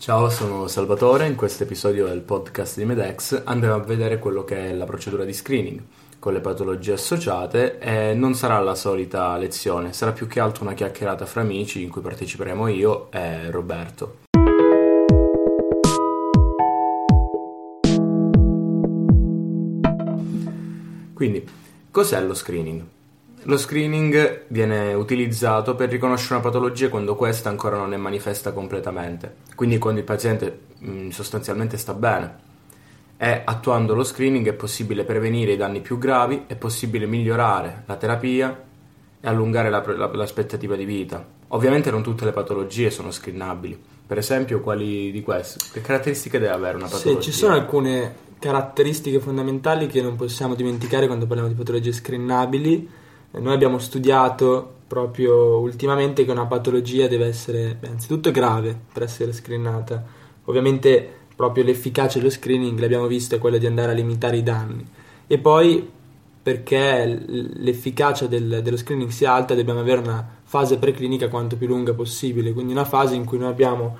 Ciao, sono Salvatore. In questo episodio del podcast di Medex andremo a vedere quello che è la procedura di screening con le patologie associate e non sarà la solita lezione, sarà più che altro una chiacchierata fra amici in cui parteciperemo io e Roberto. Quindi, cos'è lo screening? Lo screening viene utilizzato per riconoscere una patologia quando questa ancora non è manifesta completamente, quindi quando il paziente mh, sostanzialmente sta bene. E attuando lo screening è possibile prevenire i danni più gravi, è possibile migliorare la terapia e allungare la, la, l'aspettativa di vita. Ovviamente non tutte le patologie sono screenabili. Per esempio, quali di queste? Che caratteristiche deve avere una patologia? Sì, ci sono alcune caratteristiche fondamentali che non possiamo dimenticare quando parliamo di patologie screenabili. Noi abbiamo studiato proprio ultimamente che una patologia deve essere beh, anzitutto grave per essere screenata. Ovviamente proprio l'efficacia dello screening, l'abbiamo visto, è quella di andare a limitare i danni. E poi perché l'efficacia del- dello screening sia alta dobbiamo avere una fase preclinica quanto più lunga possibile, quindi una fase in cui noi abbiamo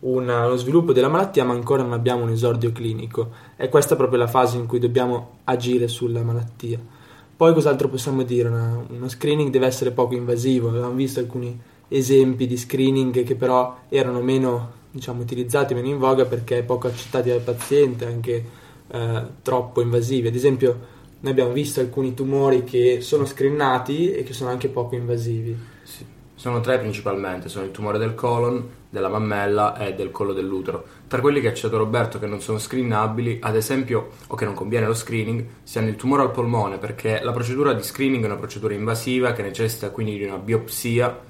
una- lo sviluppo della malattia ma ancora non abbiamo un esordio clinico. E questa è proprio la fase in cui dobbiamo agire sulla malattia. Poi cos'altro possiamo dire? Una- uno screening deve essere poco invasivo, avevamo visto alcuni esempi di screening che però erano meno diciamo, utilizzati, meno in voga perché poco accettati dal paziente, anche eh, troppo invasivi. Ad esempio noi abbiamo visto alcuni tumori che sono screenati e che sono anche poco invasivi. Sì. Sono tre principalmente, sono il tumore del colon, della mammella e del collo dell'utero. Tra quelli che ha citato Roberto che non sono screenabili, ad esempio, o che non conviene lo screening, si hanno il tumore al polmone, perché la procedura di screening è una procedura invasiva che necessita quindi di una biopsia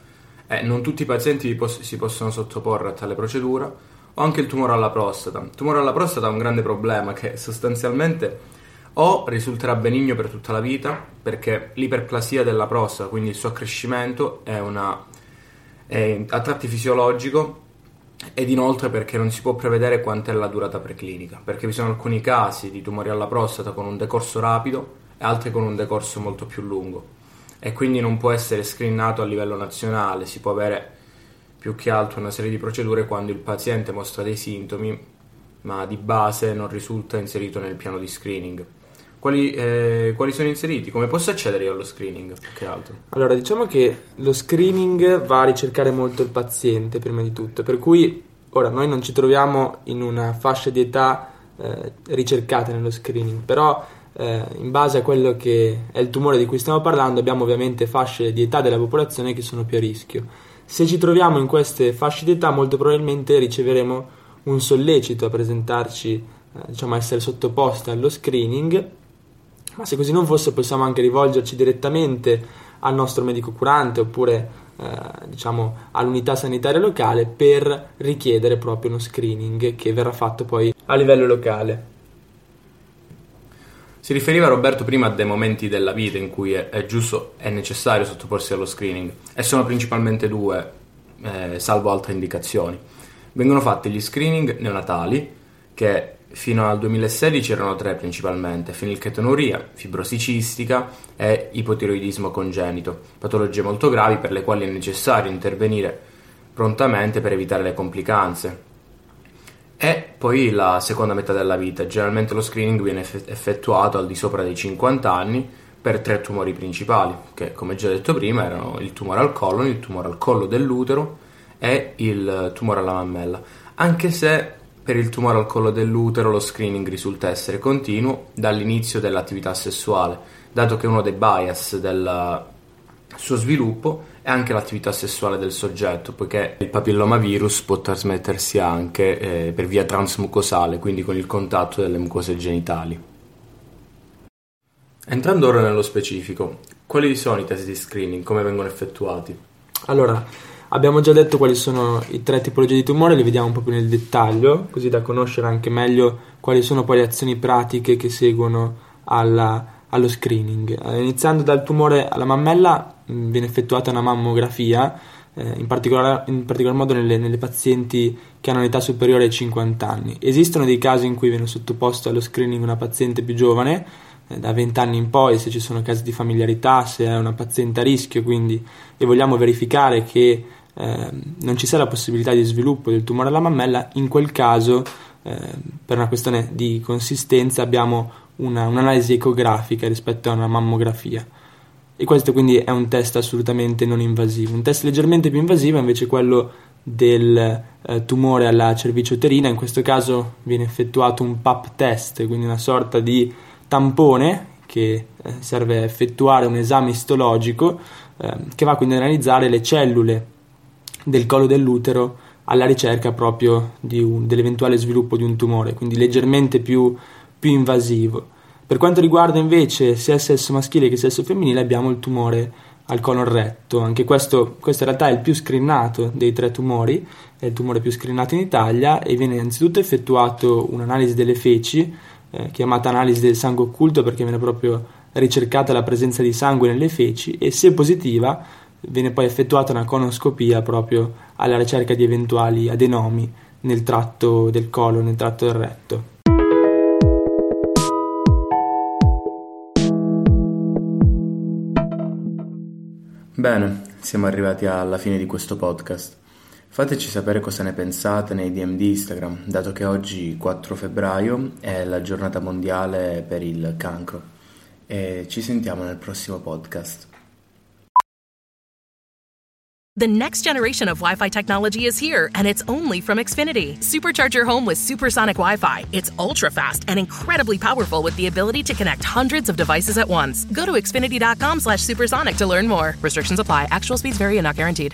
e non tutti i pazienti si possono sottoporre a tale procedura, o anche il tumore alla prostata. Il tumore alla prostata ha un grande problema che sostanzialmente o risulterà benigno per tutta la vita, perché l'iperplasia della prostata, quindi il suo accrescimento, è, una, è a tratti fisiologico ed inoltre perché non si può prevedere quant'è la durata preclinica, perché vi sono alcuni casi di tumori alla prostata con un decorso rapido e altri con un decorso molto più lungo e quindi non può essere screenato a livello nazionale, si può avere più che altro una serie di procedure quando il paziente mostra dei sintomi ma di base non risulta inserito nel piano di screening. Quali, eh, quali sono inseriti? Come posso accedere io allo screening? Che altro? Allora, diciamo che lo screening va a ricercare molto il paziente prima di tutto, per cui ora noi non ci troviamo in una fascia di età eh, ricercata nello screening, però eh, in base a quello che è il tumore di cui stiamo parlando abbiamo ovviamente fasce di età della popolazione che sono più a rischio. Se ci troviamo in queste fasce di età molto probabilmente riceveremo un sollecito a presentarci, eh, diciamo a essere sottoposti allo screening ma se così non fosse possiamo anche rivolgerci direttamente al nostro medico curante oppure eh, diciamo all'unità sanitaria locale per richiedere proprio uno screening che verrà fatto poi a livello locale. Si riferiva Roberto prima a dei momenti della vita in cui è, è giusto, è necessario sottoporsi allo screening e sono principalmente due, eh, salvo altre indicazioni. Vengono fatti gli screening neonatali che fino al 2016 erano tre principalmente, fenilchetonuria, fibrosi cistica e ipotiroidismo congenito, patologie molto gravi per le quali è necessario intervenire prontamente per evitare le complicanze. E poi la seconda metà della vita, generalmente lo screening viene effettuato al di sopra dei 50 anni per tre tumori principali, che come già detto prima erano il tumore al colon, il tumore al collo dell'utero è il tumore alla mammella, anche se per il tumore al collo dell'utero lo screening risulta essere continuo dall'inizio dell'attività sessuale, dato che uno dei bias del suo sviluppo è anche l'attività sessuale del soggetto, poiché il papillomavirus può trasmettersi anche eh, per via transmucosale, quindi con il contatto delle mucose genitali. Entrando ora nello specifico, quali sono i test di screening, come vengono effettuati? Allora, abbiamo già detto quali sono i tre tipologie di tumore, li vediamo più nel dettaglio, così da conoscere anche meglio quali sono poi le azioni pratiche che seguono alla, allo screening. Eh, iniziando dal tumore alla mammella, mm, viene effettuata una mammografia, eh, in, particolar, in, particolar, modo nelle, nelle, pazienti che hanno un'età superiore ai 50 anni. Esistono dei casi in cui viene sottoposto allo screening una paziente più giovane, eh, da 20 anni in poi, se ci sono casi di familiarità, se è una paziente a rischio, quindi, e vogliamo verificare che eh, non ci sia la possibilità di sviluppo del tumore alla mammella, in quel caso, eh, per una questione di consistenza, abbiamo una, un'analisi ecografica rispetto a una mammografia. E questo quindi è un test assolutamente non invasivo. Un test leggermente più invasivo è invece quello del eh, tumore alla cervice uterina, in questo caso viene effettuato un PAP test, quindi una sorta di tampone che eh, serve a effettuare un esame istologico eh, che va quindi ad analizzare le cellule del collo dell'utero alla ricerca proprio un, dell'eventuale sviluppo di un tumore, quindi leggermente più, più invasivo. Per quanto riguarda invece sia il sesso maschile che il sesso femminile abbiamo il tumore al colon retto, anche questo, questo in realtà è il più screenato dei tre tumori, è il tumore più screenato in Italia e viene innanzitutto effettuato un'analisi delle feci eh, chiamata analisi del sangue occulto perché viene proprio ricercata la presenza di sangue nelle feci e se positiva viene poi effettuata una conoscopia proprio alla ricerca di eventuali adenomi nel tratto del colon, nel tratto del retto. Bene, siamo arrivati alla fine di questo podcast. Fateci sapere cosa ne pensate nei DM di Instagram, dato che oggi 4 febbraio è la giornata mondiale per il cancro. E ci sentiamo nel prossimo podcast. The next generation of Wi Fi technology is here, and it's only from Xfinity. Supercharge your home with supersonic Wi Fi. It's ultra fast and incredibly powerful with the ability to connect hundreds of devices at once. Go to xfinity.com slash supersonic to learn more. Restrictions apply. Actual speeds vary and not guaranteed.